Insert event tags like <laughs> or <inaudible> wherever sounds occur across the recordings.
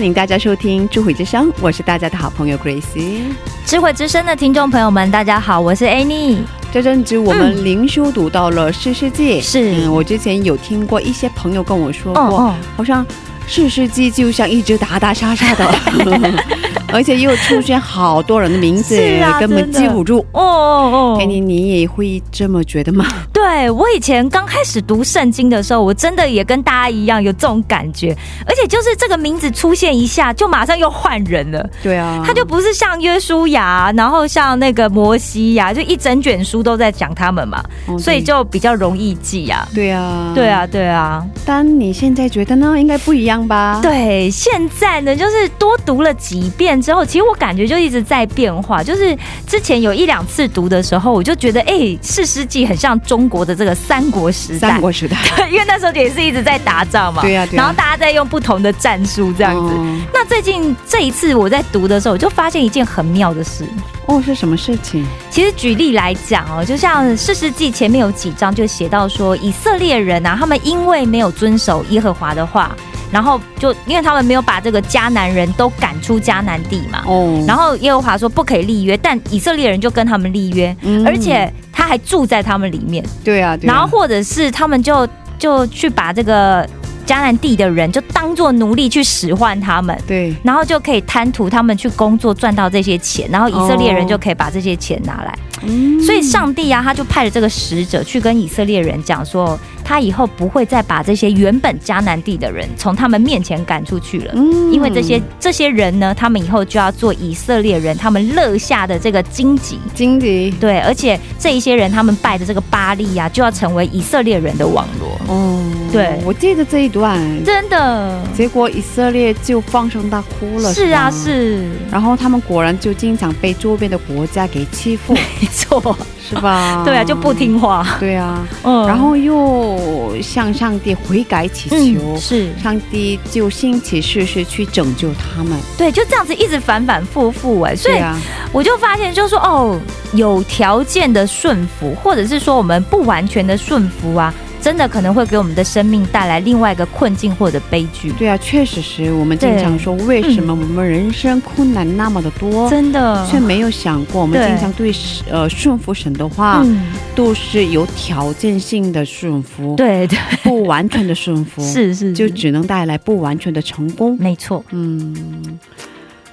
欢迎大家收听智慧之声，我是大家的好朋友 Gracie。智慧之声的听众朋友们，大家好，我是 Annie。这阵子我们灵修读到了诗世界，是嗯，我之前有听过一些朋友跟我说过，哦哦好像四世纪就像一直打打杀杀的，<laughs> 而且又出现好多人的名字，根本记不住。哦哦哎，你你也会这么觉得吗？对我以前刚开始读圣经的时候，我真的也跟大家一样有这种感觉，而且就是这个名字出现一下，就马上又换人了。对啊，他就不是像约书亚，然后像那个摩西呀，就一整卷书都在讲他们嘛，哦所以就比较容易记呀。对啊，对。啊，对啊，但你现在觉得呢？应该不一样吧？对，现在呢，就是多读了几遍之后，其实我感觉就一直在变化。就是之前有一两次读的时候，我就觉得，哎、《四世纪》很像中国的这个三国时代，三国时代。对，因为那时候也是一直在打仗嘛，对啊啊然后大家在用不同的战术这样子。哦那最近这一次我在读的时候，我就发现一件很妙的事。哦，是什么事情？其实举例来讲哦，就像《四世纪》前面有几章就写到说，以色列人啊，他们因为没有遵守耶和华的话，然后就因为他们没有把这个迦南人都赶出迦南地嘛，哦，然后耶和华说不可以立约，但以色列人就跟他们立约，嗯。而且他还住在他们里面，对啊，对啊。然后或者是他们就就去把这个迦南地的人就当做奴隶去使唤他们。对，然后就可以贪图他们去工作赚到这些钱，然后以色列人哦就可以把这些钱拿来。嗯所以上帝啊，他就派了这个使者去跟以色列人讲说，他以后不会再把这些原本迦南地的人从他们面前赶出去了。嗯。因为这些这些人呢，他们以后就要做以色列人他们乐下的这个荆棘，荆棘。对，而且这一些人他们拜的这个巴利呀、就要成为以色列人的网络，哦，对。我记得这一段，真的。结果以色列就放声大哭了，是啊，是然后他们果然就经常被周边的国家给欺负，<laughs> 没错，是吧？<laughs> 对啊，就不。听话，对啊，嗯。然后又向上帝悔改祈求，嗯是上帝就兴起事事去拯救他们。对，就这样子一直反反复复哎，所以我就发现，就是说哦，有条件的顺服，或者是说我们不完全的顺服啊，真的可能会给我们的生命带来另外一个困境或者悲剧。对啊，确实是我们经常说，为什么我们人生困难那么的多？真的，却没有想过，我们经常对呃顺服神的话，嗯，都是有条件性的顺服，，对对，不完全的顺服，<laughs> 是是，就只能带来不完全的成功。没错，嗯，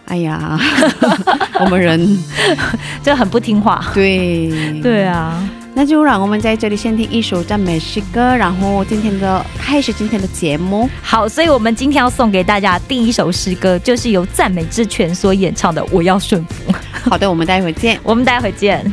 哎呀，<laughs> 我们人 <laughs> 就很不听话。对对，啊，那就让我们在这里先听一首赞美诗歌，然后今天的开始今天的节目。好，所以我们今天要送给大家第一首诗歌，就是由赞美之泉所演唱的《我要顺服》。好的，我们待会见。<laughs> 我们待会见。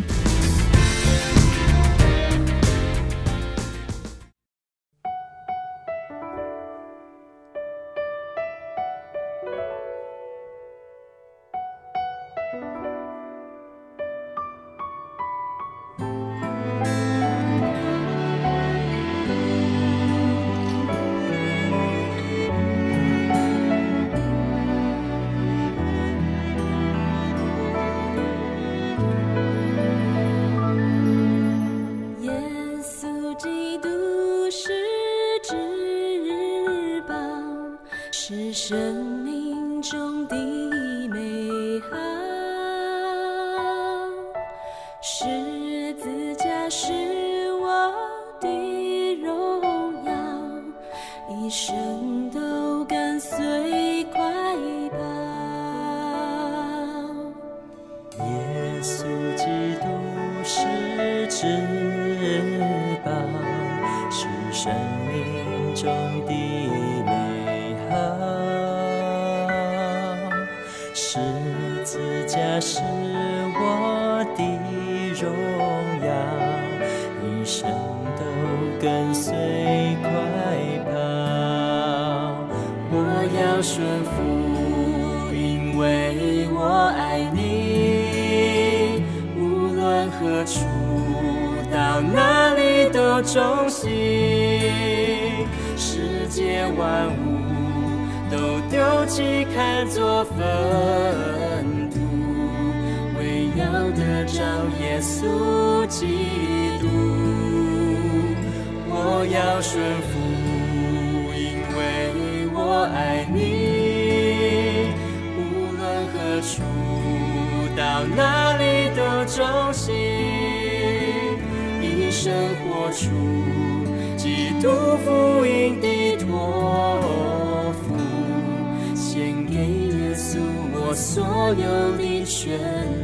万物。都丢弃，看作粪土，为要得着耶稣基督。我要顺服，因为我爱你。无论何处，到哪里都忠心，一生活出基督福音的所有的全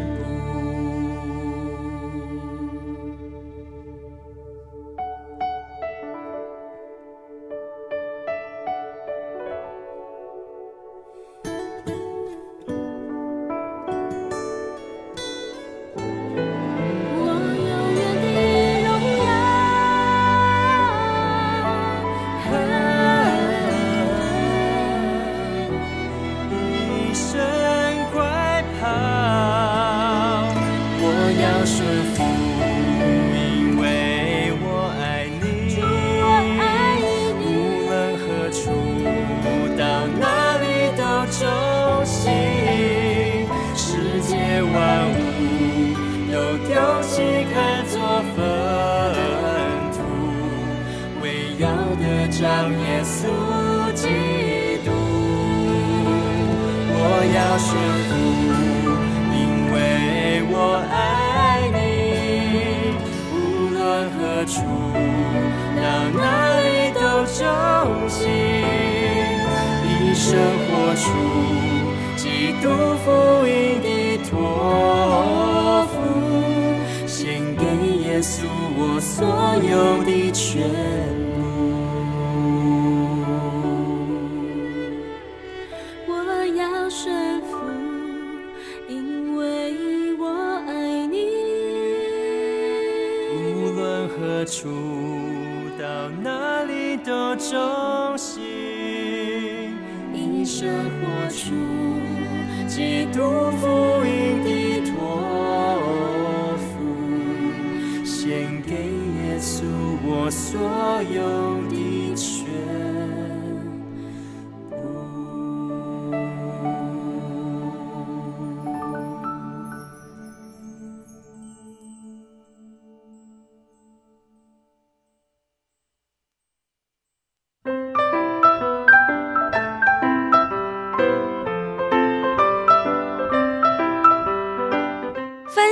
所有的权。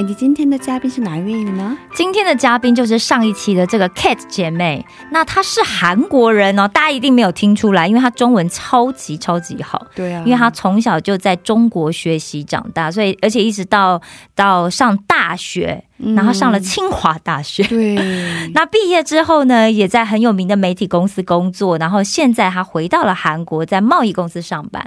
哎，你今天的嘉宾是哪一位呢？今天的嘉宾就是上一期的这个 Kate 姐妹。那她是韩国人哦，大家一定没有听出来，因为她中文超级超级好。对啊，因为她从小就在中国学习长大，所以而且一直到到上大学。然后上了清华大学，对。<laughs> 那毕业之后呢，也在很有名的媒体公司工作。然后现在他回到了韩国，在贸易公司上班。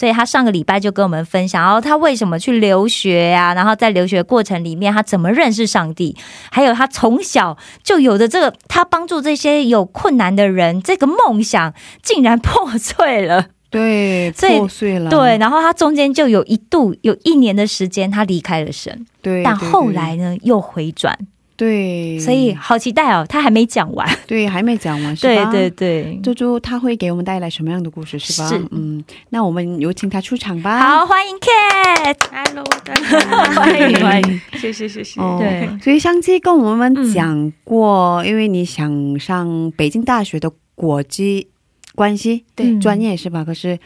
所以他上个礼拜就跟我们分享，然后他为什么去留学呀？然后在留学过程里面，他怎么认识上帝？还有他从小就有的这个，他帮助这些有困难的人，这个梦想竟然破碎了。对，破碎了。对，然后他中间就有一度有一年的时间，他离开了神。对，但后来呢，又回转。对，所以好期待哦，他还没讲完。<laughs> 对，还没讲完，<laughs> 是吧？对对对，猪猪他会给我们带来什么样的故事，是吧？是，嗯，那我们有请他出场吧。好，欢迎 Kate，Hello，大家 <laughs> 欢迎欢迎，谢谢谢谢。对，所以上期跟我们讲过，因为你想上北京大学的国际。关系对专业是吧？可是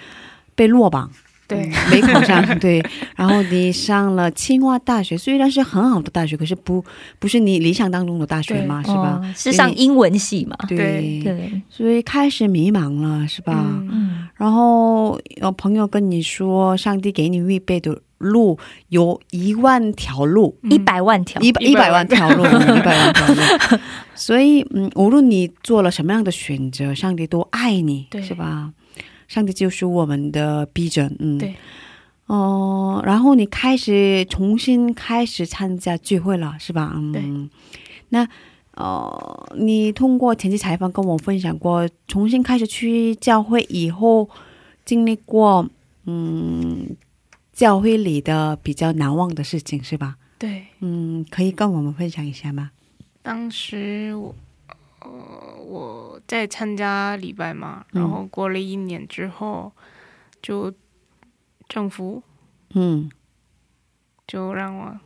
被落榜，对没考上。对，然后你上了清华大学，虽然是很好的大学，可是不不是你理想当中的大学嘛，是吧？是上英文系嘛？对对，所以开始迷茫了，是吧？嗯。然后有朋友跟你说，上帝给你预备的路有一万条路，一百万条，一百一百万条路，一百万条路。<laughs> 所以，嗯，无论你做了什么样的选择，上帝都爱你，对是吧？上帝就是我们的逼真，嗯，对。哦、然后你开始重新开始参加聚会了，是吧？嗯，对。那呃，你通过前期采访跟我分享过，重新开始去教会以后，经历过嗯，教会里的比较难忘的事情，是吧？对，嗯，可以跟我们分享一下吗？当时我呃我在参加礼拜嘛，嗯。然后过了一年之后，就政府嗯，就让我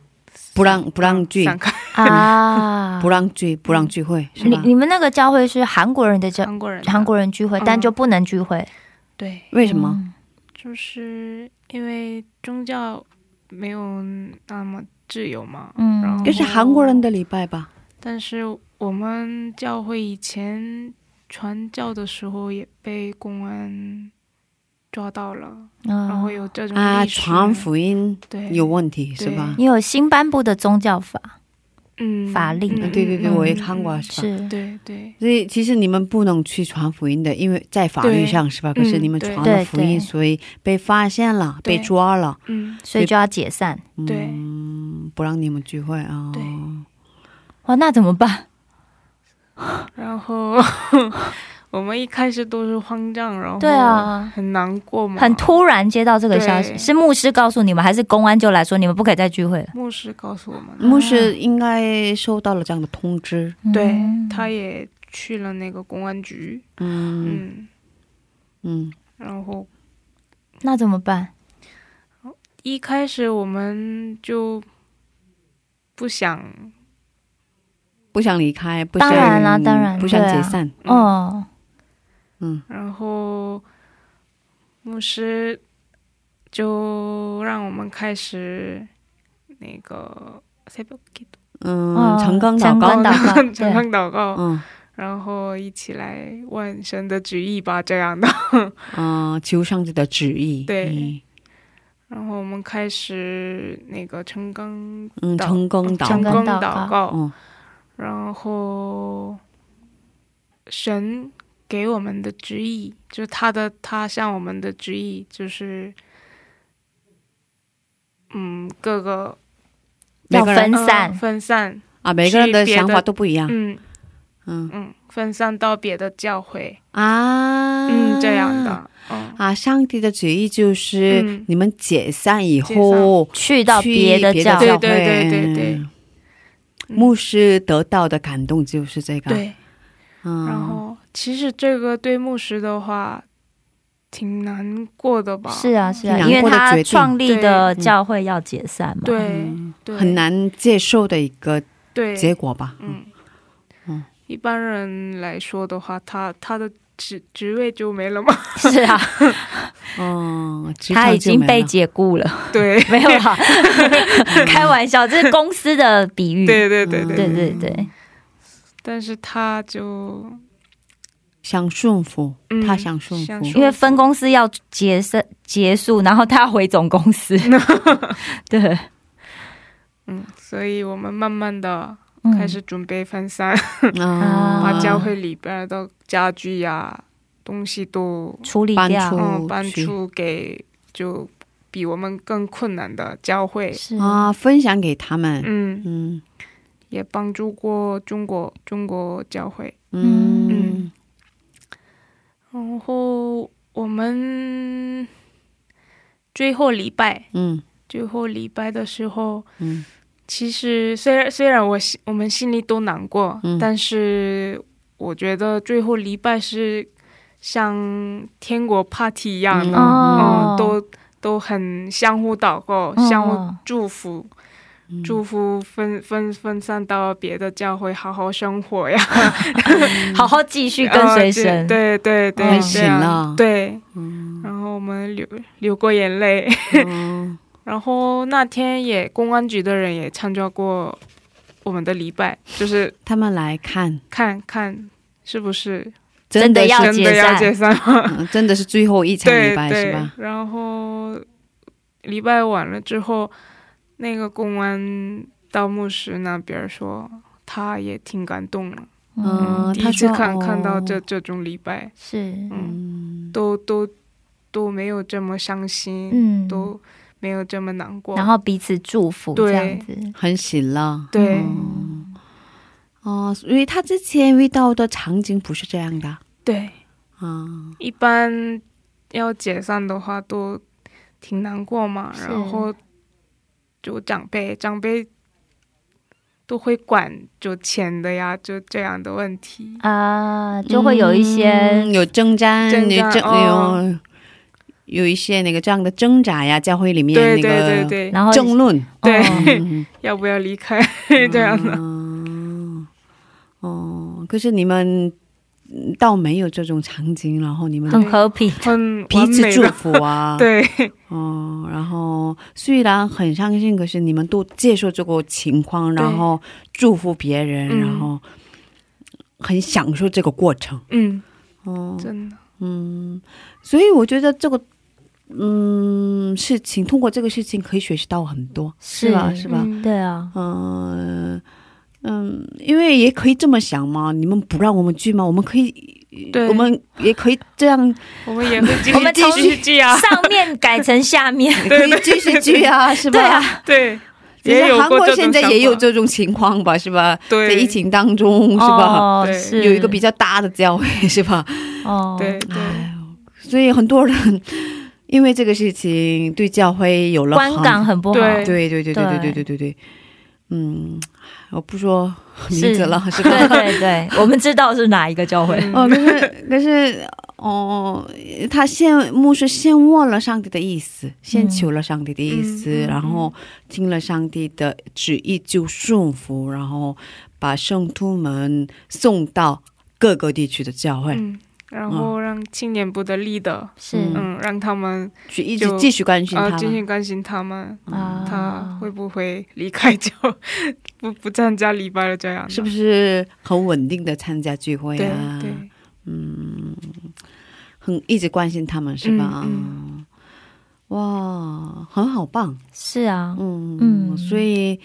不让不让聚，散开，<laughs> 啊。<laughs> 不。让聚，不让聚会，是吧？你你们那个教会是韩国人的教韩国人的。韩国人聚会，嗯。但就不能聚会，对，为什么？嗯。就是因为宗教没有那么自由嘛，嗯。然后这是韩国人的礼拜吧？但是我们教会以前传教的时候也被公安抓到了，然后嗯，有这种啊，传福音对。有问题是吧？你有新颁布的宗教法，嗯法令？嗯对对对，嗯我也看过，是对对。所以其实你们不能去传福音的，因为在法律上是吧？可是你们传了福音，所以被发现了，被抓了，嗯所以就要解散。对嗯，不让你们聚会啊。对。哇，那怎么办？然后 <laughs> 我们一开始都是慌张，然后对啊很难过嘛，很突然接到这个消息，是牧师告诉你们，还是公安就来说你们不可以再聚会了？牧师告诉我们，牧师应该收到了这样的通知，对嗯，他也去了那个公安局，嗯嗯，嗯然后那怎么办？一开始我们就不想，不想离开不想当然啦当然不想解散。哦。嗯。然后牧师就让我们开始那个嗯成功祷告。<laughs> 成功祷告。嗯。然后一起来问神的旨意吧这样的。啊 <laughs> 求上帝的旨意对。然后我们开始那个成功嗯成功祷成功祷告。嗯。然后神给我们的旨意，就是他的他向我们的旨意，就是嗯，各个要分散。呃分散，啊，每个人的想法都不一样，嗯嗯。嗯，分散到别的教会，啊，嗯，这样的，嗯，啊，上帝的旨意就是嗯。你们解散以解后去到别的教教会，对对对对对。嗯牧师得到的感动就是这个，对。嗯，然后其实这个对牧师的话挺难过的吧？是啊是啊，因为他创立的对。教会要解散嘛。对嗯。对，很难接受的一个对。结果吧，嗯。嗯。一般人来说的话，他他的职职位就没了吗。<laughs> 是啊，<laughs> 嗯，他已经被就没了。解雇了，<laughs> 对。没有啦，开玩笑，这是公司的比喻。对对对对对对对，但是他就想顺服，嗯他想顺服，因为分公司要结束结束，然后他要回总公司。对，嗯，所以我们慢慢的嗯。开始准备分散，啊，<laughs> 把教会里边的家具呀、东西都处理掉。搬出嗯搬出给就比我们更困难的教会，是。啊，分享给他们，嗯，嗯。也帮助过中国中国教会。嗯。然后我们最后礼拜，嗯。最后礼拜的时候，嗯其实虽然虽然我心我们心里都难过，嗯。但是我觉得最后礼拜是像天国 party 一样的，嗯。哦嗯，都都很相互祷告，嗯相互祝福。嗯。祝福分分分散到别的教会，好好生活呀，<laughs> 好好继续跟随神。呃对对对，很这样醒了对，嗯。然后我们流流过眼泪，嗯 <laughs> 然后那天也公安局的人也参加过我们的礼拜，就是他们来看，看看是不是真的要真的要解散？吗？嗯真的是最后一场对礼拜是对吧？，然后礼拜完了之后，那个公安到牧师那边说，他也挺感动了。嗯第一次看看到这这种礼拜，是，嗯，嗯，都都都没有这么伤心，嗯，都没有这么难过。然后彼此祝福这样子，很喜乐。对、嗯哦，所以他之前遇到的场景不是这样的对，啊。一般要解散的话都挺难过嘛，然后就长辈长辈都会管就钱的呀，就这样的问题。啊，就会有一些嗯有争战，征战有争哦有有一些那个这样的挣扎呀，教会里面那个对对，然后争论，对嗯 <laughs> 要不要离开？<laughs> 这样的？嗯哦，可是你们嗯倒没有这种场景，然后你们很和平，很彼此祝福啊，，<laughs> 对。哦，然后虽然很伤心，可是你们都接受这个情况，然后祝福别人，嗯。然后很享受这个过程，嗯，哦，真的，嗯，所以我觉得这个。嗯，事情通过这个事情可以学习到很多，是吧？是吧？嗯对啊，嗯嗯，因为也可以这么想嘛，你们不让我们聚吗？我们可以，对我们也可以这样，<laughs> 我们也会继续我们从继续聚啊，上 <laughs> 面改成下面，可以继续聚啊，是吧？对啊，<laughs> 对，其实韩国现在也有这种情况吧，是吧？在对疫情当中，是吧？哦，是有一个比较大的教会，是吧？哦，对对所以很多人因为这个事情对教会有了观感很很不好，对。对对对对对对对对对对，嗯，我不说名字了，是吧？对对对，我们知道是哪一个教会，嗯哦，可是可是哦，他先牧师先问了上帝的意思，先求了上帝的意思，然后听了上帝的旨意就顺服，然后把圣徒们送到各个地区的教会，嗯，然后让青年部的 leader，是。嗯。嗯，让他们去一直继续关心啊他们。继续关心他们，啊，他会不会离开就不不参加礼拜了这样，是不是很稳定的参加聚会啊？对，嗯，很一直关心他们是吧？嗯。哇，很好棒，是啊，嗯嗯。所以，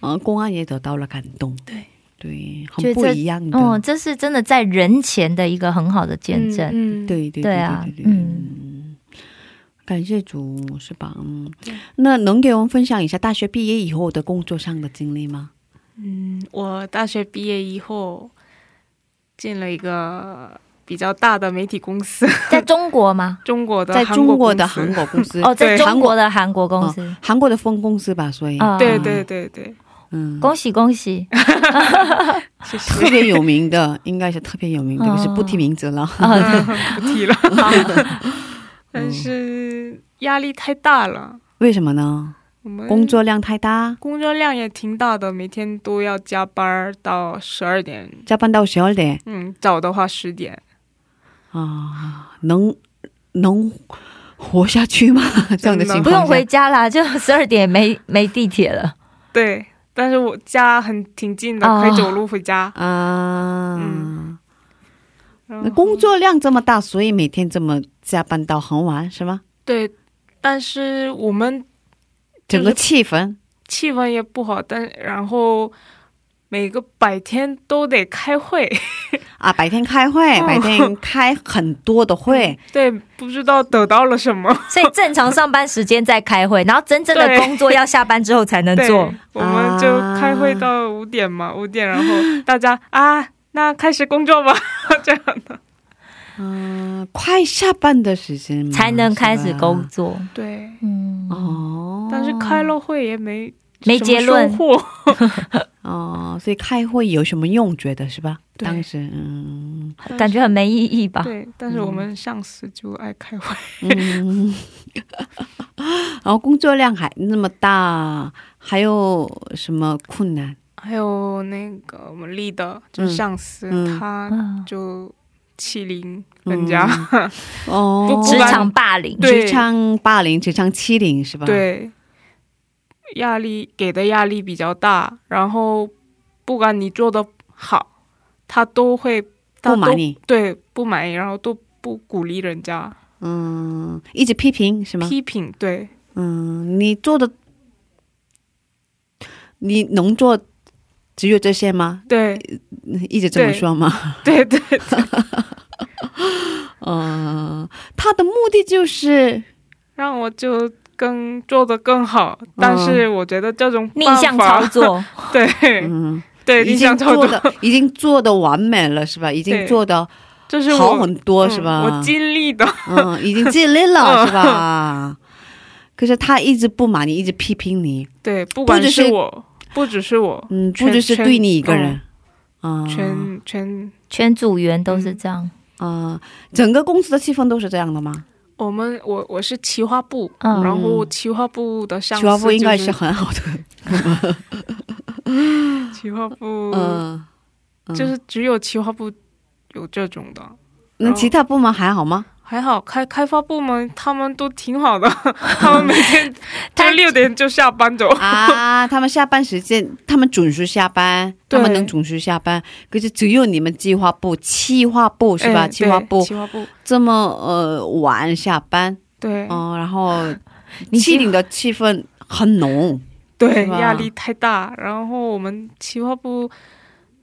呃，公安也得到了感动，对对，很不一样的，哦，这是真的在人前的一个很好的见证，嗯，嗯。对对对啊嗯。感谢主是吧？嗯，那能给我们分享一下大学毕业以后的工作上的经历吗？嗯，我大学毕业以后进了一个比较大的媒体公司，<laughs> 在中国吗？中国的在中国的韩国公司，哦，在对中国的韩国公司，韩国的分公司吧，所以，啊对对对对，嗯，恭喜恭喜。谢特，别有名的，应该是特别有名的，哦可是不提名字了。啊！<laughs> 不提了，<laughs> 但是压力太大了，为什么呢？我们工作量太大，工作量也挺大的，每天都要加班到十二点，加班到十二点？嗯，早的话十点，啊，能能活下去吗？这样的情况不用回家啦，就十二点没没地铁了。对，但是我家很挺近的，哦可以走路回家。啊。嗯那工作量这么大，所以每天这么加班到很晚，是吗？对，但是我们整个气氛气氛也不好，但然后每个白天都得开会，<laughs> 啊，白天开会，哦。白天开很多的会，<laughs> 对，不知道得到了什么。<laughs> 所以正常上班时间在开会，然后真正的工作要下班之后才能做。，我们就开会到五点嘛，五点，然后大家啊，那开始工作吧，这样的。嗯、快下班的时间才能开始工作。对，嗯，哦，但是开了会也没没结论。<laughs> 哦，所以开会有什么用？觉得是吧？当时，嗯感觉很没意义吧？对，但是我们上司就爱开会。嗯，然 <laughs> 后工作量还那么大，还有什么困难？还有那个我们 leader 就是上司，嗯他嗯，就欺凌人家，哦，<laughs> 职场霸凌。职场霸凌、职场欺凌是吧？，对，压力给的压力比较大，然后不管你做的好，他都会不满意。对不满意，然后都不鼓励人家嗯，一直批评是吗？批评，对嗯，你做的，你能做只有这些吗？对一直这么说吗？对对对 <laughs> 嗯，他的目的就是让我就更做得更好。但是我觉得这种逆向操，作，<laughs> 对嗯，对，逆已经向操作，做的已经做的完美了是吧？已经做的就是好很多嗯是吧？我尽力的，嗯，已经尽力了嗯。是吧？可是他一直不满你，一直批评你，对，不管是我，不只是我，嗯，不只是对你一个人，啊，全全。全组员都是这样。啊，整个公司的气氛都是这样的吗？我们我我是企划部，嗯然后企划部的上司企划部应该是很好的，<laughs> 企划部，嗯，嗯就是只有企划部有这种的。那其他部门还好吗？还好开开发部门他们都挺好的，<laughs> 他们每天他六点就下班走。啊，他们下班时间，他们准时下班，他们能准时下班。可是只有你们计划部、企划部是吧？哎企划部这么呃晚下班，对嗯、然后 <laughs> 你七零的气氛很浓，对压力太大，然后我们企划部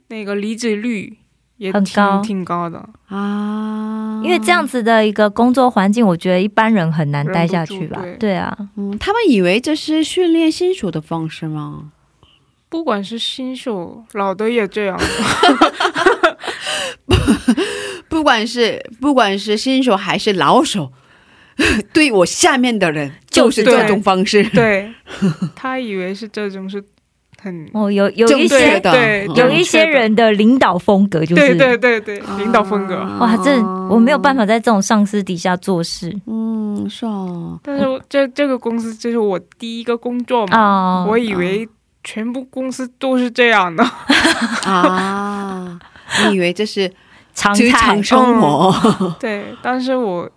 那个离职率也挺很高挺高的，啊，因为这样子的一个工作环境，我觉得一般人很难待下去吧。对啊，嗯，他们以为这是训练新手的方式吗？不管是新手老的也这样。<laughs> 不管是不管是新手还是老手，<laughs> 对我下面的人就是这种方式。对 <laughs> 他以为是这种是很哦，有有一些的，对嗯有一些人的领导风格就是对对对对领导风格。哇，这我没有办法在这种上司底下做事。嗯，是哦，但是这这个公司就是我第一个工作嘛，哦。我以为全部公司都是这样的。<laughs> 啊，你以为这是常态。生活？对，但是我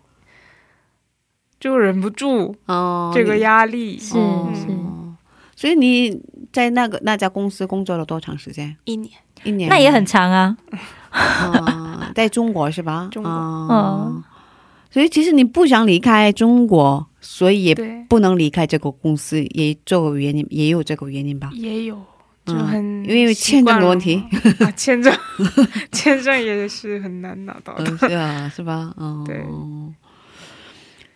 就忍不住哦，这个压力，是哦是，所以你在那个那家公司工作了多长时间？一年一年？那也很长啊。啊，<laughs> 在中国是吧？中国哦嗯所以其实你不想离开中国，所以也不能离开这个公司，也这个原因，也有这个原因吧？也有，就嗯很因为签证的问题签证签证也是很难拿到的。嗯，是啊，是吧？嗯，对。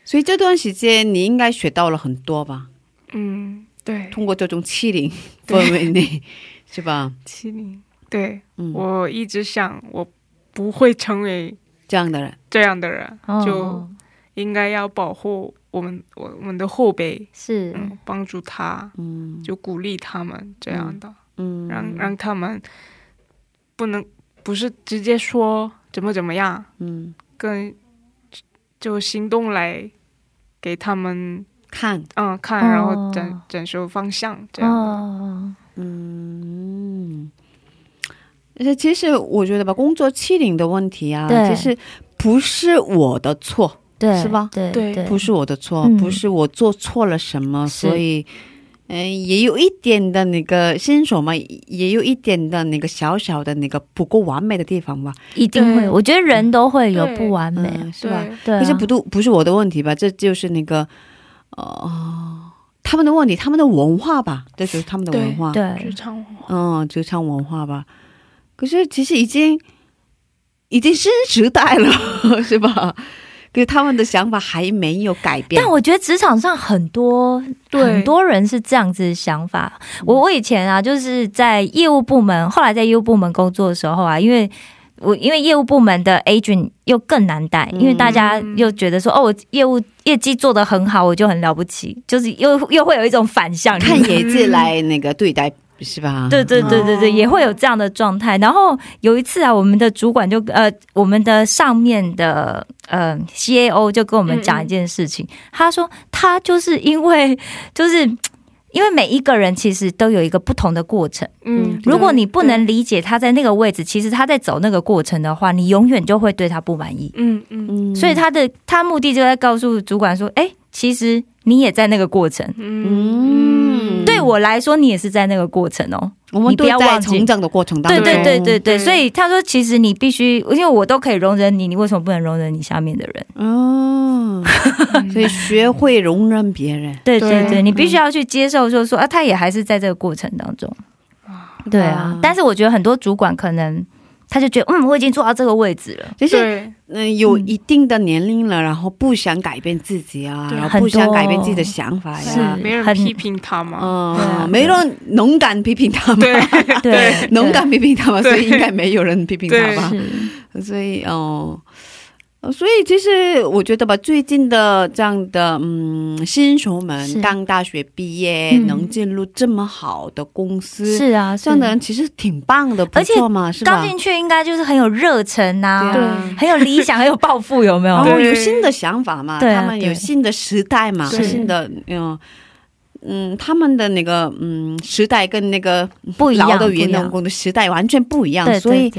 所以这段时间你应该学到了很多吧？嗯，对，通过这种欺凌氛围内，是吧？欺凌，对。嗯，我一直想，我不会成为这样的人，这样的人，就哦，应该要保护我们我我们的后辈，是。嗯，帮助他，嗯。就鼓励他们这样的，嗯，让让他们不能不是直接说怎么怎么样，嗯。跟就行动来给他们看，嗯看，哦然后展展示方向这样。哦，嗯。而且其实我觉得吧，工作欺凌的问题啊，对其实不是我的错，对，是吧对对对，不是我的错，嗯不是我做错了什么，所以，嗯、也有一点的那个新手嘛，也有一点的那个小小的那个不够完美的地方吧，一定会。我觉得人都会有不完美，嗯，是吧？对对啊，可是不都不是我的问题吧？这就是那个，呃，他们的问题，他们的文化吧，这就是他们的文化，对职场文化嗯，职场文化吧。可是其实已经已经新时代了，<laughs> 是吧？可是他们的想法还没有改变。但我觉得职场上很多对很多人是这样子的想法。我我以前啊，就是在业务部门，后来在业务部门工作的时候啊，因为我因为业务部门的 agent 又更难带，因为大家又觉得说，哦，我业务业绩做得很好，我就很了不起，就是又又会有一种反向，看你知道吗野字来那个对待，是吧？对对对对对，哦也会有这样的状态。然后有一次啊，我们的主管就呃，我们的上面的呃 CAO 就跟我们讲一件事情，他说他就是因为就是。因为每一个人其实都有一个不同的过程，嗯，如果你不能理解他在那个位置，其实他在走那个过程的话，你永远就会对他不满意。嗯嗯。嗯，所以他的他目的就在告诉主管说：“哎，其实你也在那个过程，嗯。嗯对我来说，你也是在那个过程哦。我们你不都在要忘记。成长的过程当中，对对对对，对所以他说，其实你必须，因为我都可以容忍你，你为什么不能容忍你下面的人？嗯，<laughs> 所以学会容忍别人，对对对对，你必须要去接受，就是说啊，他也还是在这个过程当中。对啊，但是我觉得很多主管可能他就觉得，嗯，我已经做到这个位置了，就是对嗯，有一定的年龄了，然后不想改变自己啊，然后不想改变自己的想法呀，是没人批评他嘛。嗯，没人能敢批评他们，对 <laughs> 对，能敢批评他们，所以应该没有人批评他对。吧？所以哦。呃所以其实我觉得吧，最近的这样的嗯新手们刚大学毕业，嗯。能进入这么好的公司，是啊，这样的人其实挺棒的，不而且错嘛，是吧？刚？进去应该就是很有热忱呐、对啊很有理想，很有抱负，有没有？然后有新的想法嘛，对啊他们有新的时代嘛，是。新的嗯嗯，他们的那个嗯时代跟那个不一样，老的员工的时代完全不一样，对，所以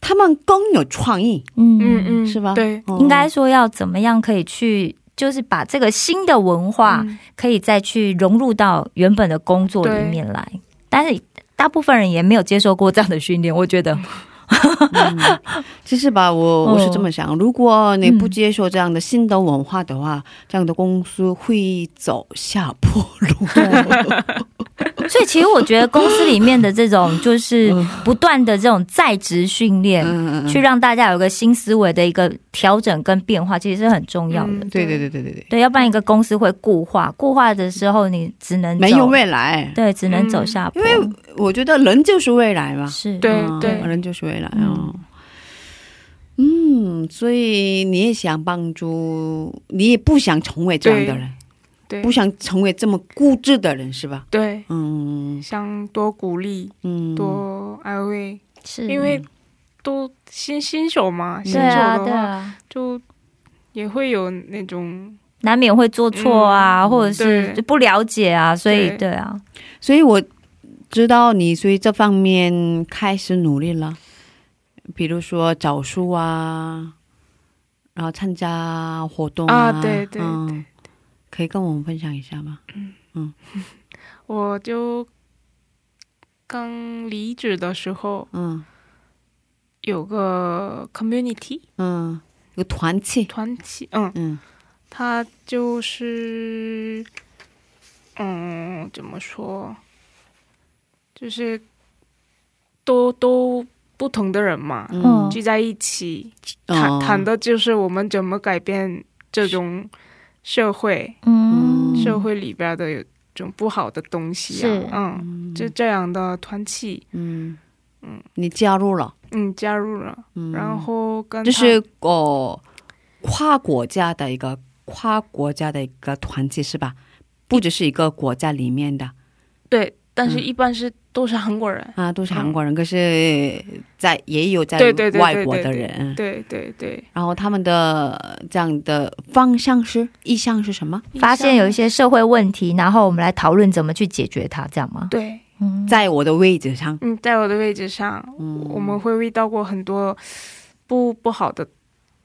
他们更有创意，嗯嗯嗯，是吧？对，哦。应该说要怎么样可以去，就是把这个新的文化嗯。可以再去融入到原本的工作里面来，但是大部分人也没有接受过这样的训练，我觉得，其实吧，我哦。我是这么想，如果你不嗯接受这样的新的文化的话，这样的公司会走下坡路。<laughs> <laughs> 所以其实我觉得公司里面的这种就是不断的这种在职训练，嗯，去让大家有一个新思维的一个调整跟变化，其实是很重要的。嗯对对对对对对，对，要不然一个公司会固化，固化的时候你只能没有未来。对，只能走下坡。因为我觉得人就是未来嘛，是，对嗯对人就是未来啊哦。嗯，所以你也想帮助，你也不想成为这样的人，对。不想成为这么固执的人，是吧？对，嗯。想多鼓励，嗯，多安慰，是。因为都新新手嘛，新手的话对啊，就也会有那种难免会做错啊，嗯或者是就不了解啊，所以对。对啊，所以我知道你所以这方面开始努力了，比如说找书啊，然后参加活动啊，啊对对嗯，可以跟我们分享一下吗？嗯。<laughs> 我就刚离职的时候嗯。有个 community 嗯，有个团契，团体，嗯，嗯。他就是，嗯，怎么说，就是都都不同的人嘛，嗯。聚在一起谈、哦。谈的就是我们怎么改变这种社会、嗯，社会里边的有种不好的东西是。啊，嗯，就这样的团体，嗯。嗯，你加入了，嗯，加入了，嗯，然后跟他这是哦跨国家的一个跨国家的一个团体是吧？不只是一个国家里面的。对，但是嗯。一般是、都是韩国人，啊，都是韩国人，可是在也有在对对对对外国的对人，对对对，然后他们的这样的方向是意向是什么？发现有一些社会问题，然后我们来讨论怎么去解决它，这样吗？对。嗯，在我的位置上，嗯，在我的位置上，嗯我们会遇到过很多不不好的，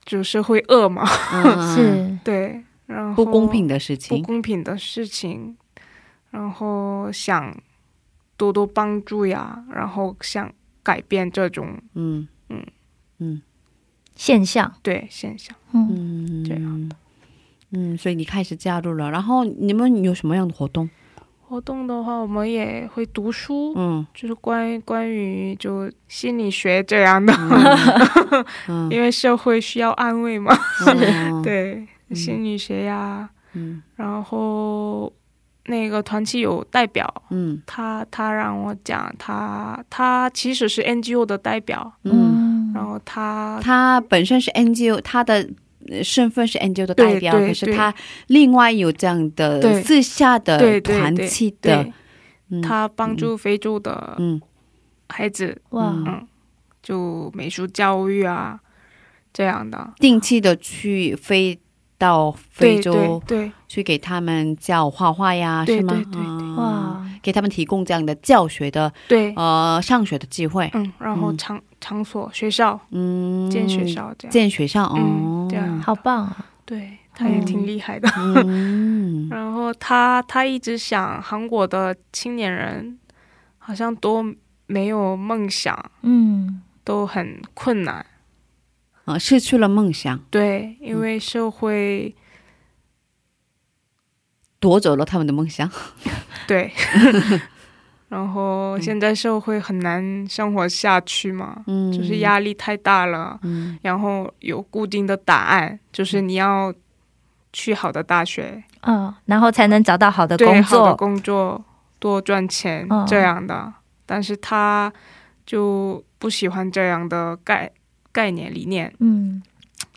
就是会恶嘛，嗯 <laughs> 是。对，然后不公平的事情。不，公平的事情，然后想多多帮助呀，然后想改变这种嗯嗯。嗯。现象。对现象。嗯，嗯。这样的。嗯，所以你开始加入了，然后你们有什么样的活动？活动的话，我们也会读书，嗯。就是关于关于就心理学这样的，<laughs> 嗯。因为社会需要安慰嘛，嗯，<laughs> 对，嗯。心理学呀，嗯。然后那个团体有代表，嗯。他他让我讲，他他其实是 NGO 的代表，嗯，然后他他本身是 NGO，他的呃身份是 NGO 的代表，可是他另外有这样的对。私下的对对团对契的对，，嗯。他帮助非洲的嗯。孩子，哇，嗯。就美术教育啊这样的，定期的去飞到非对洲对对去给他们教画画呀，对是吗？对对对。嗯哇，给他们提供这样的教学的对，呃上学的机会，嗯，然后嗯。场场所学校嗯，建学校这样，建学校哦。嗯，这样。好棒啊！对，他也挺厉害的。嗯。<laughs> 然后他他一直想韩国的青年人，好像都没有梦想，嗯。都很困难。啊，失去了梦想，对，因为社会，夺走了他们的梦想。<laughs> 对，<laughs> 然后现在社会很难生活下去嘛，嗯，就是压力太大了，嗯。然后有固定的答案，就是你要去好的大学，嗯，然后才能找到好的对，工好的作。工作，多赚钱、嗯。这样的。但是他就不喜欢这样的概概念理念，嗯。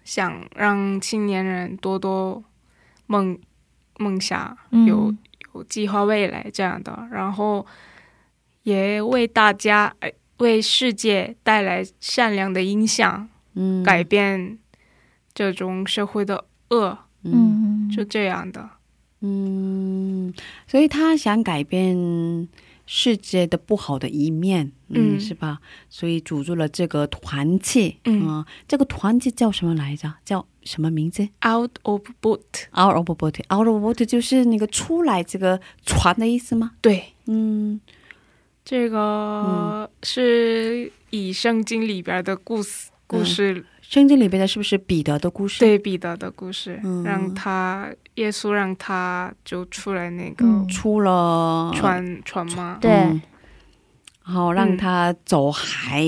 想让青年人多多梦梦想，嗯。有有计划未来这样的，然后也为大家、呃为世界带来善良的影响，嗯。改变这种社会的恶，嗯嗯。就这样的。嗯，所以他想改变世界的不好的一面，嗯，嗯是吧？所以组织了这个团契，嗯呃这个团契叫什么来着？叫什么名字 Out of boat，？Out of boat，Out of boat 就是那个出来这个船的意思吗？对，嗯这个是以圣经里边的故事故事，圣经里边的是不是彼得的故事？，对彼得的故事，嗯。让他耶稣让他就出来那个嗯出了船、船嘛，对。嗯。然后让嗯他走海、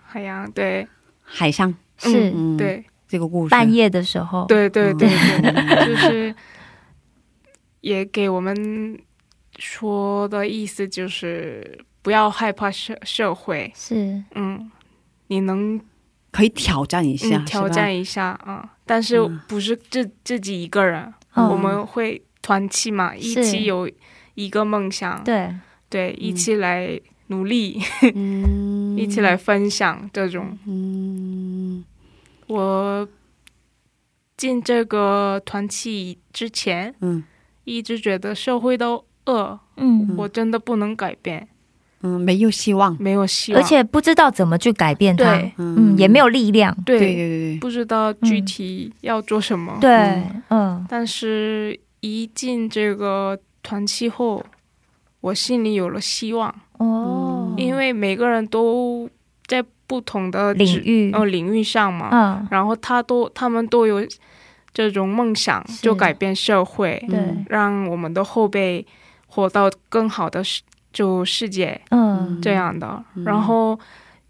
海洋，对，海上。是。嗯对，这个故事。半夜的时候，对对对对，嗯。<laughs> 就是也给我们说的意思就是不要害怕社社会，是。嗯，你能可以挑战一下，嗯挑战一下啊、但是嗯。不是自自己一个人，嗯。我们会团契嘛，一起有一个梦想，对，对，一起来努力，嗯，<laughs> 一起来分享这种。嗯。我进这个团契之前，嗯。一直觉得社会的恶，嗯，我真的不能改变，嗯，没有希望。没有希望，而且不知道怎么去改变它，对。嗯，也没有力量，对对对对不知道具体要做什么。对。嗯，嗯但是，一进这个团契后，我心里有了希望，哦，因为每个人都在不同的领域，哦领域上嘛，嗯，然后他都他们都有这种梦想，就改变社会，对，让我们的后辈活到更好的世就世界嗯，这样的。然后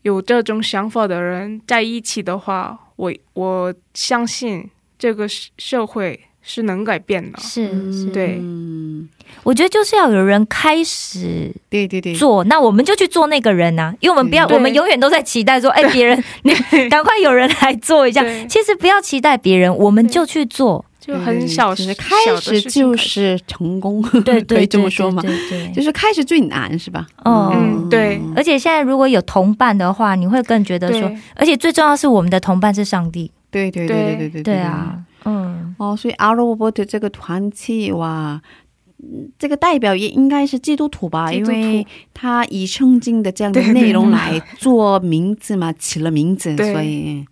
有这种想法的人在一起的话，我我相信这个社社会是能改变的。是是，对。嗯，我觉得就是要有人开始对对对，做，那我们就去做那个人呐、因为我们不要，我们永远都在期待说，哎，<laughs> 别人你赶快有人来做一下。其实不要期待别人，我们就去做。就很小就是事，开始就是成功，<laughs> 对对，可以这么说吗？对对。对就是开始最难是吧？哦嗯。对。而且现在如果有同伴的话，你会更觉得说，而且最重要是我们的同伴是上帝。对对对对对对对啊，嗯，哦，所以阿罗伯特这个团体哇，嗯这个代表也应该是基督徒吧，督徒。因为他以圣经的这样的内容来做名字嘛，起了名字，所以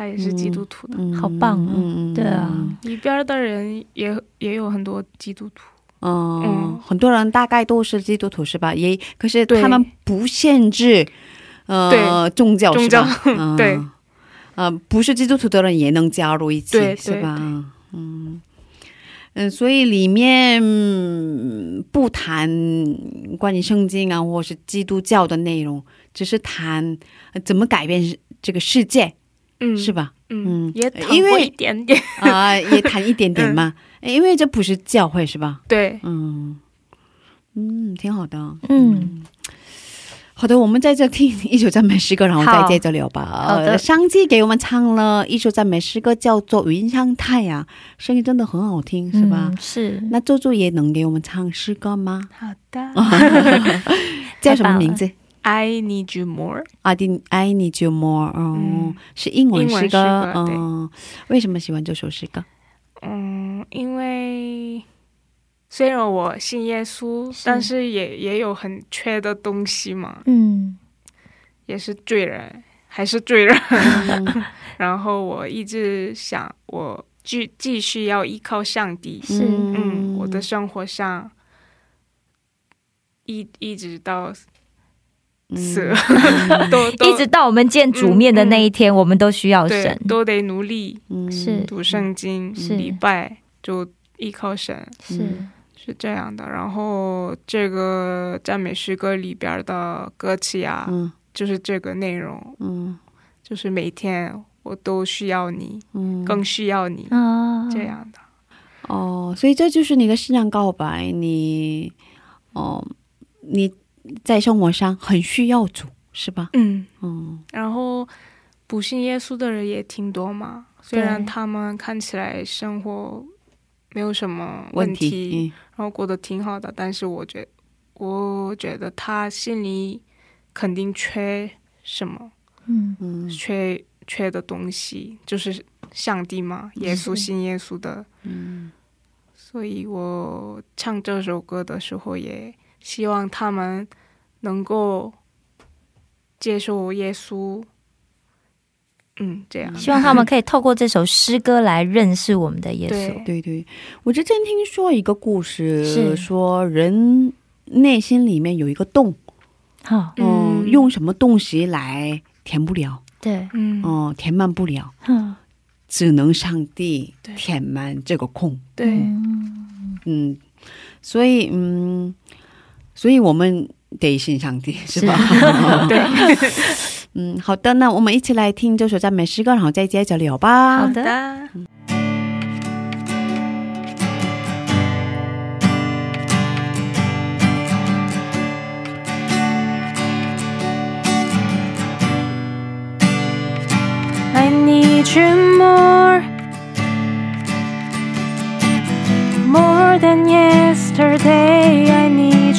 他也是基督徒的。嗯，好棒哦嗯嗯，对啊，里边的人也也有很多基督徒，嗯嗯很多人大概都是基督徒是吧？也可是他们不限制呃宗教是吧？宗教 <laughs> 嗯对，呃，不是基督徒的人也能加入一起，是吧？嗯嗯，所以里面嗯不谈关于圣经啊，或是基督教的内容，只是谈呃怎么改变这个世界，嗯，是吧？嗯嗯，也谈因为过一点点，啊、也谈一点点嘛，因为这不是教会是吧？对，嗯嗯，挺好的。嗯，好的，我们在这听一首赞美诗歌，然后再接着聊吧。好的呃上期给我们唱了一首赞美诗歌，叫做《云上太阳》，声音真的很好听，是吧？嗯是那周周也能给我们唱诗歌吗？好的 <laughs> <laughs> 叫什么名字？，I need you more，I d I need you more，嗯，嗯。是英文诗歌，对。嗯，为什么喜欢这首诗歌？嗯，因为虽然我信耶稣，是。但是也也有很缺的东西嘛，嗯。也是罪人，还是罪人。嗯。<laughs> 然后我一直想，我继继续要依靠上帝。是。嗯，我的生活上一一直到嗯，<laughs> 都都。一直到我们见主面的那一天，我们都需要神。都得努力嗯。是读圣经、是。礼拜，就依靠神。是。是这样的，然后这个赞美诗歌里边的歌词啊，嗯。就是这个内容，嗯。就是每天我都需要你，嗯。更需要你，啊，这样的。哦，所以这就是你的信仰告白，你哦你在生活上很需要主，是吧？嗯，嗯。然后不信耶稣的人也挺多嘛，虽然他们看起来生活没有什么问问题，然后过得挺好的，但是我觉我觉得他心里肯定缺什么，嗯。嗯。嗯缺缺的东西，就是上帝嘛，耶稣信耶稣的，嗯。所以我唱这首歌的时候，也希望他们能够接受耶稣。嗯，这样。希望他们可以透过这首诗歌来认识我们的耶稣。对。对对，我之前听说一个故事，是。说人内心里面有一个洞，好，嗯，用什么东西来填不了，对，嗯，哦、填满不了，嗯，只能上帝填满这个空。对，嗯。嗯，所以嗯，所以我们得信上帝，是吧？<laughs> 对，<laughs> 嗯，好的，那我们一起来听这首赞美诗歌，然后再接着聊吧。好的的。I need you more, more than yesterday. I need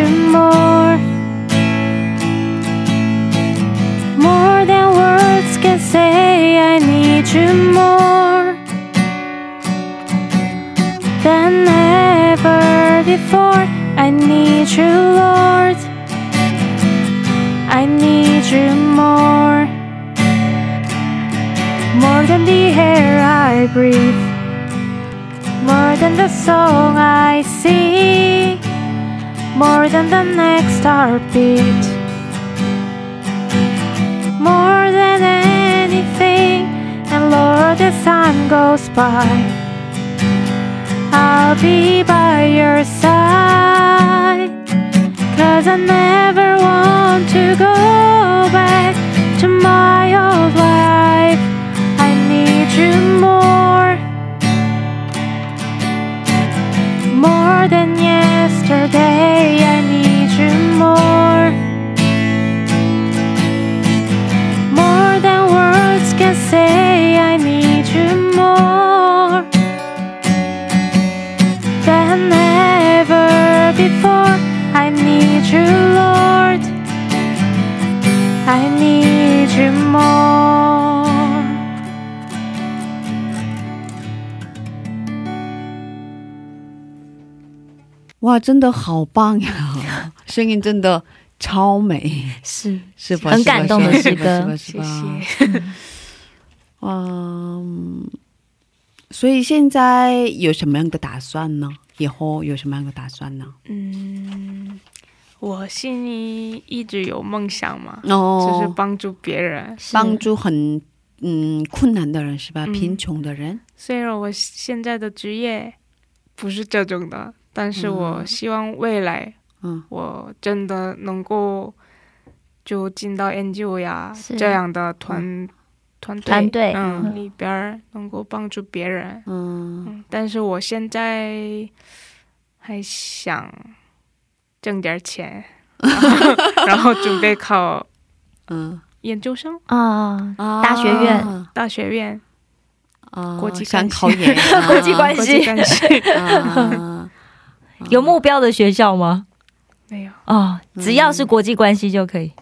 more, more than words can say. I need you more than ever before. I need you, Lord. I need you more more than the air I breathe, more than the song I sing, more than the next heartbeat, more than anything. And Lord, as time goes by, I'll be by your side. Cause I never want to go 哇，真的好棒呀！<laughs> 声音真的超美，是是吧？是很感动的诗歌是吧？是吧？谢。谢，嗯所以现在有什么样的打算呢？以后有什么样的打算呢？嗯，我心里一直有梦想嘛，哦，就是帮助别人。帮助很嗯困难的人是吧？嗯贫穷的人，虽然我现在的职业不是这种的，但是我希望未来嗯。我真的能够就进到 NGO 呀这样的团团队团队里边儿能够帮助别人。嗯。嗯，但是我现在还想挣点钱，<laughs> 然后准备考 <laughs> 嗯。研究生，啊，啊大学院大学院啊，国际想关系考研，<laughs> 啊国际关系关系。啊，有目标的学校吗？没有，哦，只要是国际关系就可以。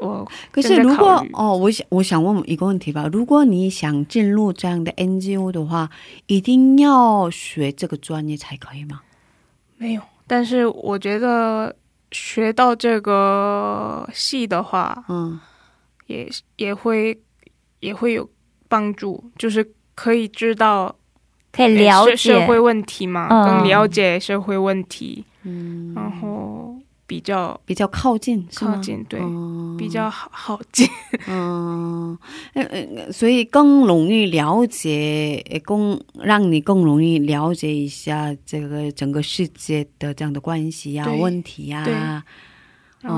我可是如果哦，我想我想问一个问题吧，如果你想进入这样的 NGO 的话，一定要学这个专业才可以吗？没有，但是我觉得学到这个系的话，嗯也也会也会有帮助，就是可以知道可以了解。社会问题嘛，嗯。更了解社会问题，嗯，然后比较比较靠近？靠近，对，嗯比较好好近。嗯，呃呃，所以更容易了解，呃更让你更容易了解一下这个整个世界的这样的关系呀、对问题呀、对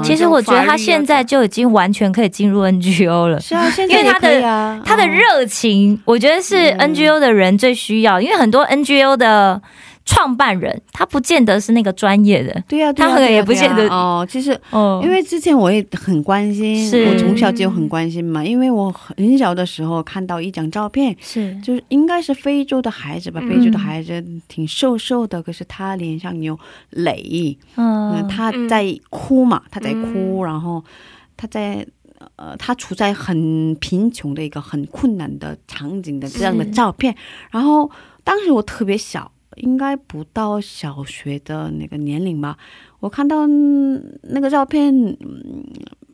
其实我觉得他现在就已经完全可以进入 NGO 了。是啊，现在也因为他的他的嗯热情，我觉得是嗯 NGO 的人最需要，因为很多 NGO 的创办人，他不见得是那个专业的。对呀、他可能也不见得。哦。其实哦。因为之前我也很关心，是。我从小就很关心嘛，因为我很小的时候看到一张照片，是。就是应该是非洲的孩子吧，嗯。非洲的孩子挺瘦瘦的，可是他脸上有泪，嗯，嗯，他在哭嘛，他在哭，嗯。然后他在。呃，他处在很贫穷的一个很困难的场景的这样的照片，然后当时我特别小，应该不到小学的那个年龄吧。我看到嗯那个照片，嗯，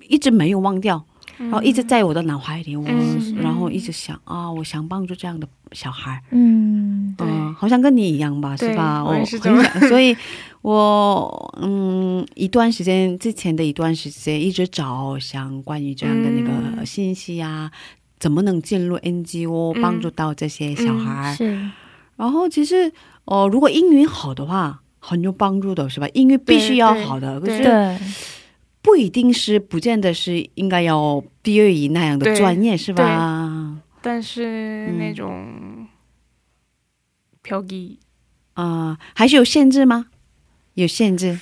一直没有忘掉，然后一直在我的脑海里，我、嗯然后一直想啊，我想帮助这样的小孩，嗯，对。嗯，好像跟你一样吧，是吧？我 <laughs> 所以我嗯，一段时间之前的一段时间一直找想关于这样的那个嗯。信息啊，怎么能进入 NGO 嗯。帮助到这些小孩？是然后其实哦、如果英语好的话。很有帮助的是吧？英语必须要好的，可是，不一定是，不见得是应该要毕业于那样的专业，是吧？但是嗯那种漂移，啊、还是有限制吗？有限制，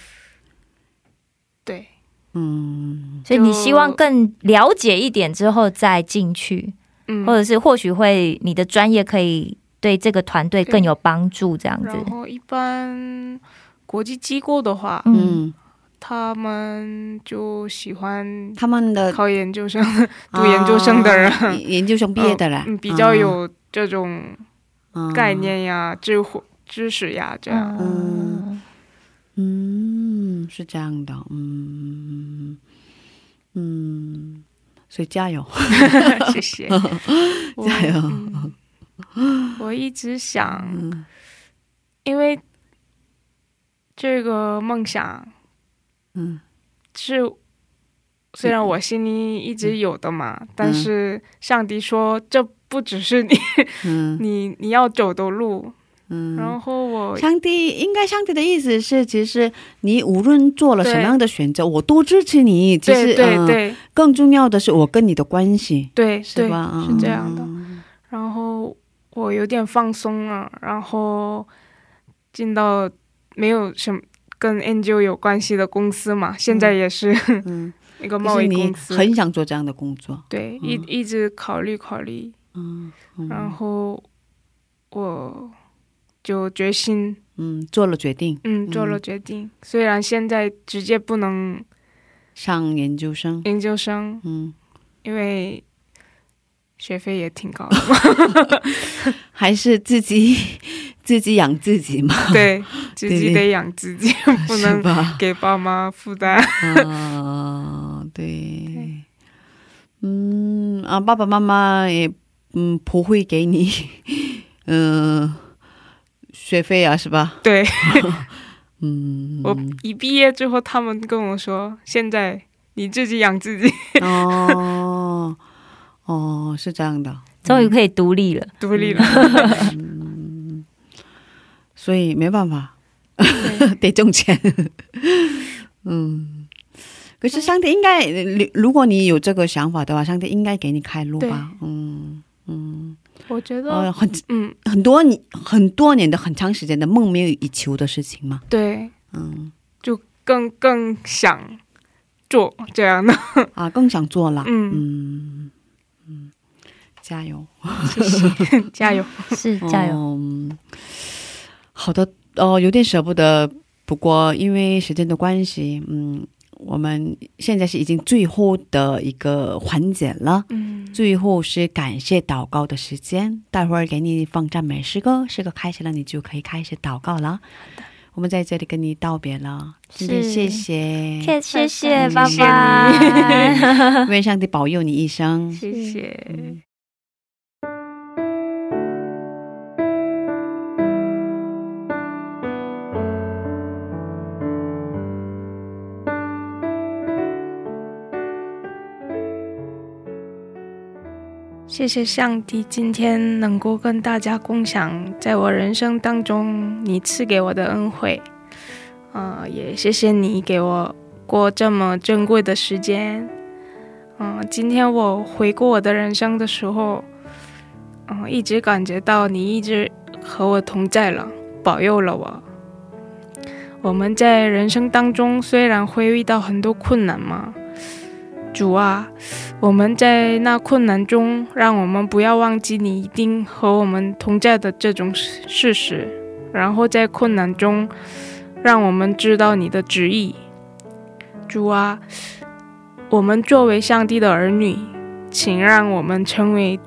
对，嗯所以你希望更了解一点之后再进去，嗯，或者是或许会你的专业可以对这个团队更有帮助，这样子。然后一般国际机构的话，嗯，嗯，他们就喜欢他们的考研究生、<laughs> 读研究生的人，啊研究生毕业的人，嗯，比较有这种嗯概，念呀、智慧、知识呀，这样。嗯，嗯，是这样的，嗯。嗯，所以加油，<laughs> 谢谢，<laughs> 加油。嗯 <laughs> 我一直想，嗯因为这个梦想嗯是虽然我心里一直有的嘛，但是上帝说这不只是你嗯 <laughs> 你你要走的路，嗯，然后我上帝应该，上帝的意思是，其实你无论做了什么样的选择，我都支持你。其实，对对呃对更重要的是我跟你的关系，对对是吧？嗯是这样的。然后我有点放松了，然后进到没有什么跟 NGO 有关系的公司嘛，现在也是嗯，<laughs> 一个贸易公司，很想做这样的工作，对，一嗯。一直考虑考虑，嗯，嗯。然后我就决心，嗯，做了决定，嗯，做了决定。虽然现在直接不能上研究生，研究生，嗯，因为学费也挺高的，<laughs> 还是自己 <laughs> 自己养自己嘛，对自己得养自己，<laughs> 不能？给爸妈负担。啊，对，嗯啊，爸爸妈妈也嗯不会给你嗯学费啊，是吧？对。嗯，我一毕业之后，他们跟我说，现在你自己养自己，哦哦是这样的，终于可以独立了。独立了。嗯所以没办法，<laughs> 得挣钱。<laughs> 嗯，可是上帝应该，如如果你有这个想法的话，上帝应该给你开路吧？嗯嗯，我觉得，呃，很嗯，很多你很多年的很长时间的梦寐以求的事情嘛。对，嗯就更更想做这样的。啊，更想做了。嗯，加油，谢谢，<laughs> 加油。是加油，嗯好的，哦，有点舍不得不过因为时间的关系，嗯，我们现在是已经最后的一个环节了。嗯，最后是感谢祷告的时间，待会儿给你放赞美诗歌，诗歌开始了，你就可以开始祷告了。我们在这里跟你道别了，谢谢，谢谢谢，谢谢拜拜。<laughs> 愿上帝保佑你一生。谢谢。谢谢上帝，今天能够跟大家共享在我人生当中你赐给我的恩惠，呃，也谢谢你给我过这么珍贵的时间。嗯、今天我回顾我的人生的时候，嗯、一直感觉到你一直和我同在了，保佑了我。我们在人生当中虽然会遇到很多困难嘛，主啊，我们在那困难中，让我们不要忘记你一定和我们同在的这种事事实，然后在困难中，让我们知道你的旨意。主啊，我们作为上帝的儿女，请让我们成为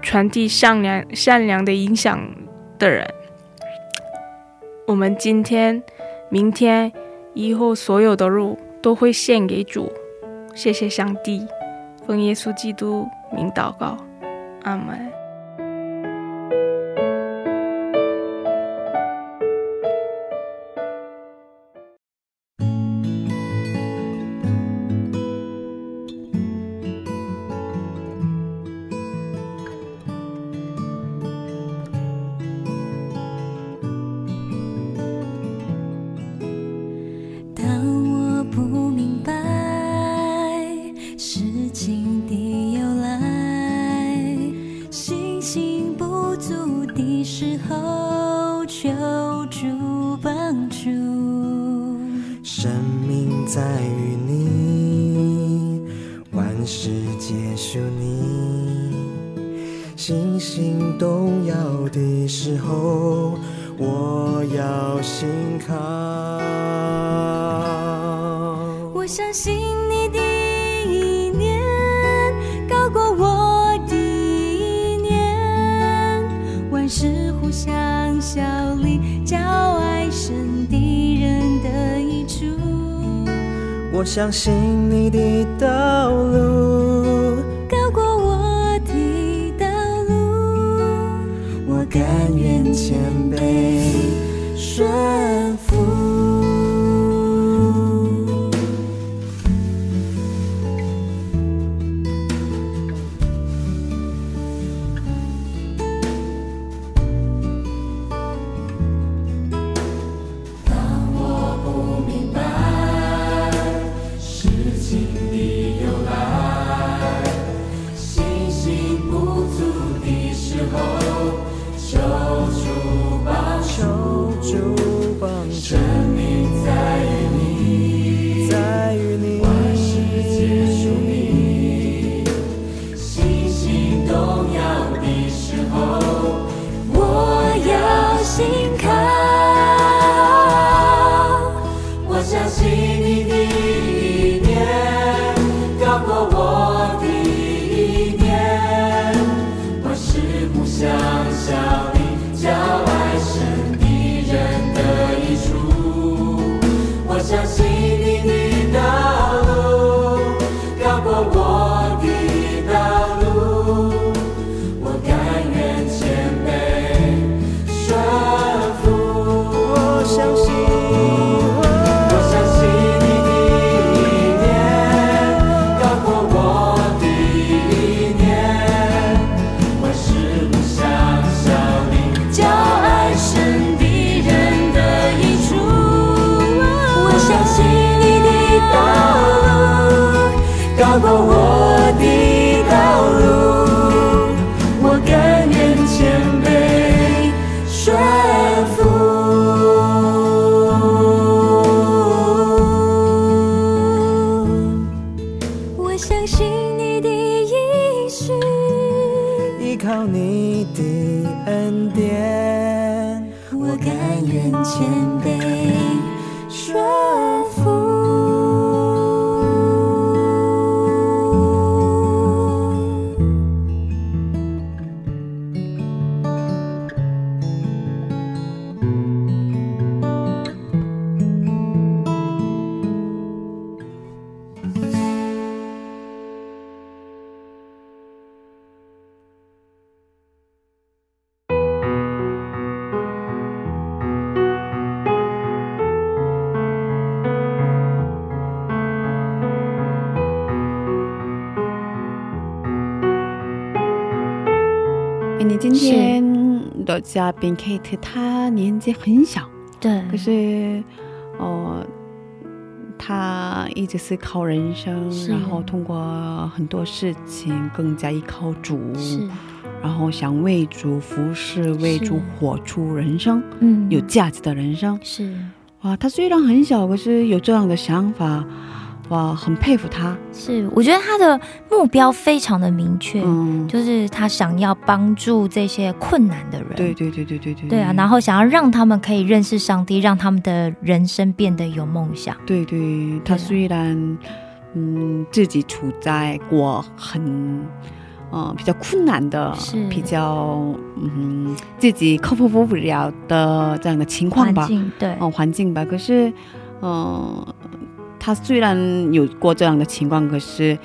传递善良、善良的影响的人。我们今天、明天、以后所有的路都会献给主。谢谢上帝，奉耶稣基督名祷告，阿门。我相信你的道路，高过我的道路，我甘愿谦卑。顺路高嘉宾 Kate，她年纪很小，对，可是，哦。他一直思考人生，然后通过很多事情更加依靠主，然后想为主服侍，为主活出人生嗯。有价值的人生。是。哇，他虽然很小，可是有这样的想法，哇，很佩服他。是，我觉得他的目标非常的明确，嗯，就是他想要帮助这些困难的人，对对对对对对，对啊，然后想要让他们可以认识上帝，让他们的人生变得有梦想。对对，他虽然嗯自己处在过很嗯比较困难的是，比较嗯自己克服不了的这样的情况吧，环境对，哦、环境吧。可是嗯、呃他虽然有过这样的情况，可是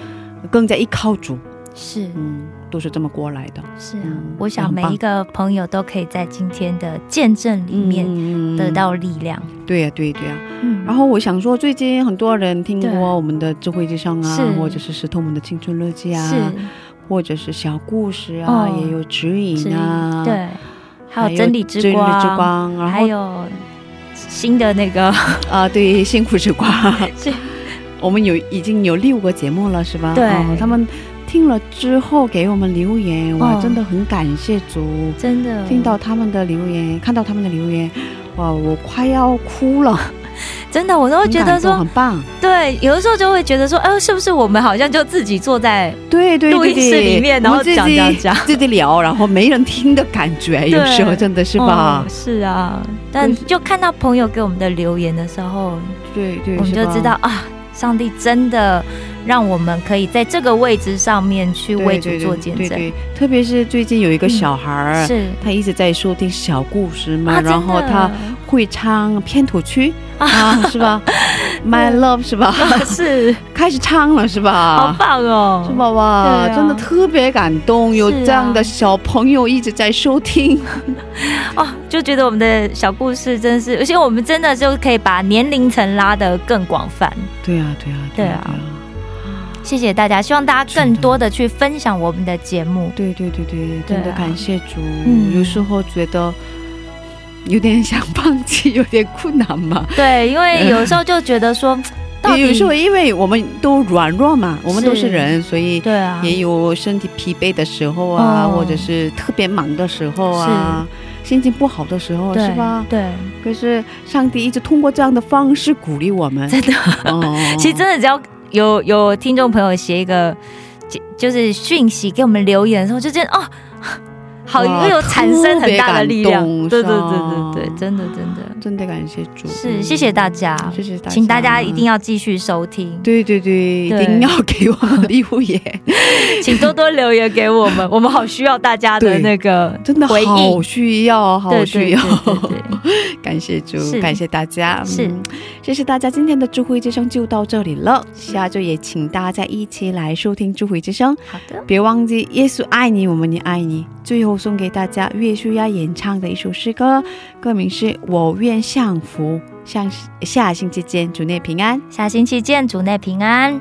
更加依靠主，是。嗯，都是这么过来的。是啊，嗯我想每一个朋友都可以在今天的见证里面嗯得到力量。对呀、对对呀、嗯，然后我想说，最近很多人听过我们的智慧之声啊，或者是石头们的青春日记啊，是。或者是小故事啊，哦。也有指引是啊，，对，还还有真理之光真理光，之光，然后还有新的那个 <laughs> 啊，对，辛苦之光，<laughs> 是。我们有已经有六个节目了，是吧？对。哦他们听了之后给我们留言，哇，哦。真的很感谢主。真的。听到他们的留言，看到他们的留言，哇，我快要哭了，真的，我都会觉得说，很棒，对，有的时候就会觉得说，哎、是不是我们好像就自己坐在对对对录音室里面，然后讲讲讲，自己聊，然后没人听的感觉，<laughs> 有时候真的是吧？哦是啊，但就看到朋友给我们的留言的时候，对对，我们就知道啊，上帝真的让我们可以在这个位置上面去为主做见证。对对，特别是最近有一个小孩儿，是他一直在收听小故事嘛，啊，然后他会唱片头曲啊，是吧？<laughs> My <laughs> Love 是吧？是 <laughs> 开始唱了是吧好？棒哦，是吧？哇，啊真的特别感动，有这样的小朋友一直在收听。哦，就觉得我们的小故事真是，而且我们真的就可以把年龄层拉得更广泛。对啊，对啊，对啊谢谢大家，希望大家更多的去分享我们的节目。对对对对，真的感谢主。嗯有时候觉得有点想放弃，有点困难嘛。<laughs> 对，因为有时候就觉得说，<laughs> 到底有时候因为我们都软弱嘛，我们都是人，所以对啊，也有身体疲惫的时候啊，哦或者是特别忙的时候啊，心情不好的时候，是吧？对，可是上帝一直通过这样的方式鼓励我们。真的，哦 <laughs> 其实真的只要有有听众朋友写一个就就是讯息给我们留言的时候，就觉得哦。好，又有产生很大的力量，对对对对对，真的真的真的感谢主，是谢谢大家，谢谢大家，请大家一定要继续收听，对对对，一定要给我们留言，<laughs> 请多多留言给我们，<laughs> 我们好需要大家的那个真的回好，需要，好需要，感谢主，感谢大家，是。嗯谢谢大家，今天的智慧之声就到这里了，下周也请大家一起来收听智慧之声，好的，别忘记耶稣爱你，我们也爱你。最后送给大家岳舒亚演唱的一首诗歌，歌名是《我愿降服》。下下星期见，主内平安。下星期见，主内平安。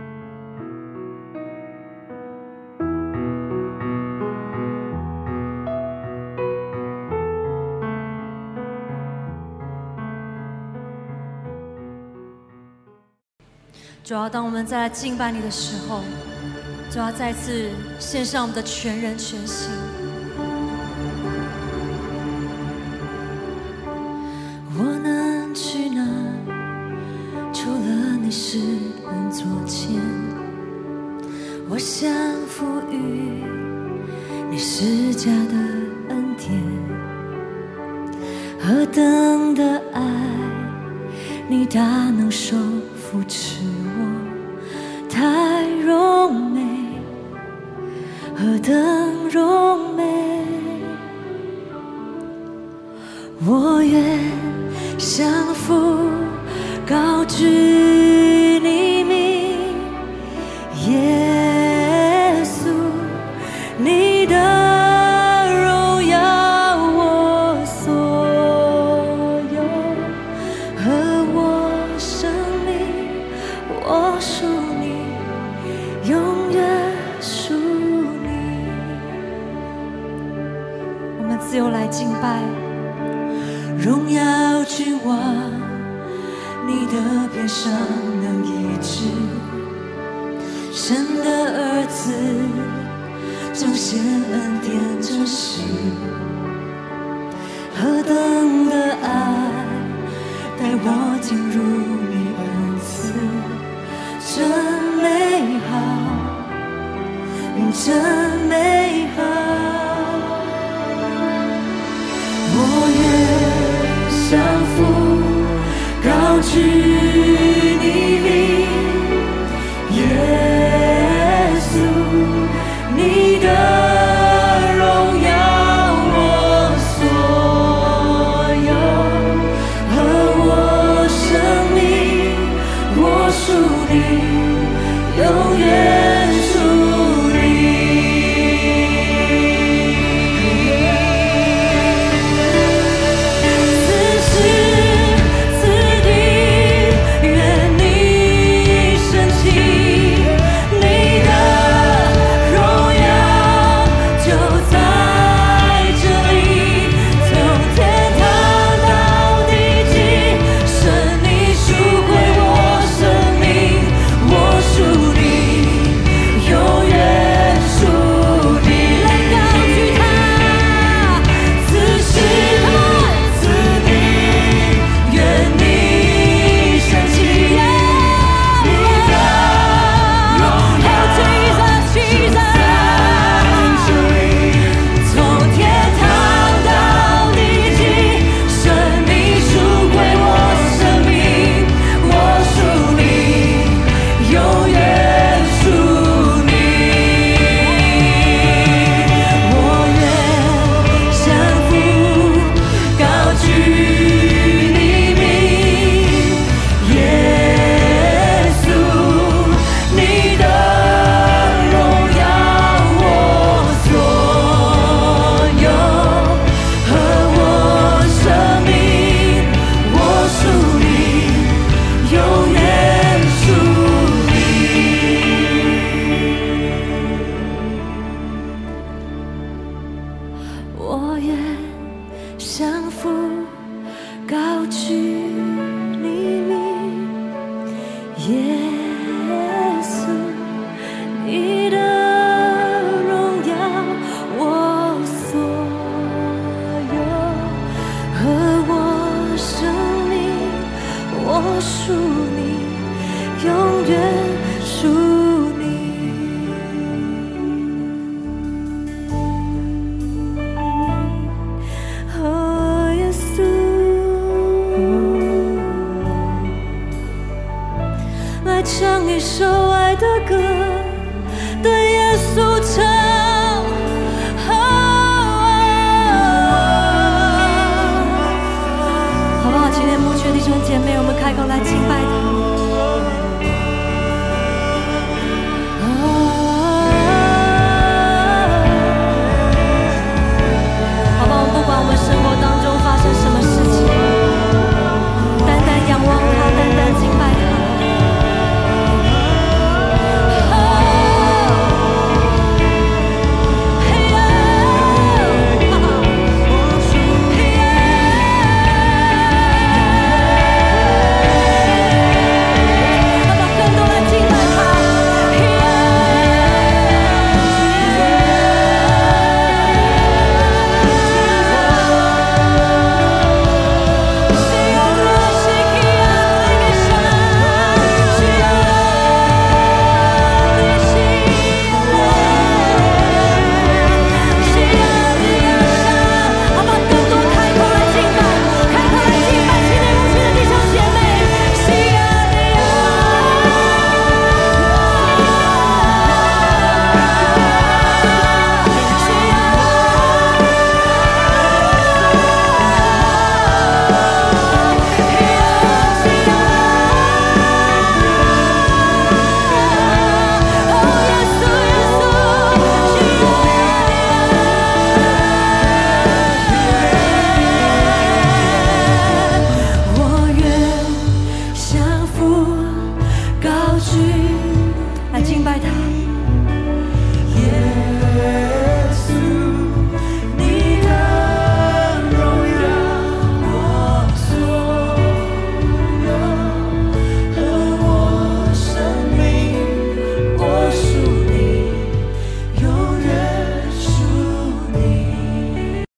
主要当我们再来敬拜你的时候，就要再次献上我们的全人全心。我能去哪？除了你是能作践，我降服于你施加的恩典，何等的爱，你大能手扶持我，太柔美，何等柔美，我愿相扶高举。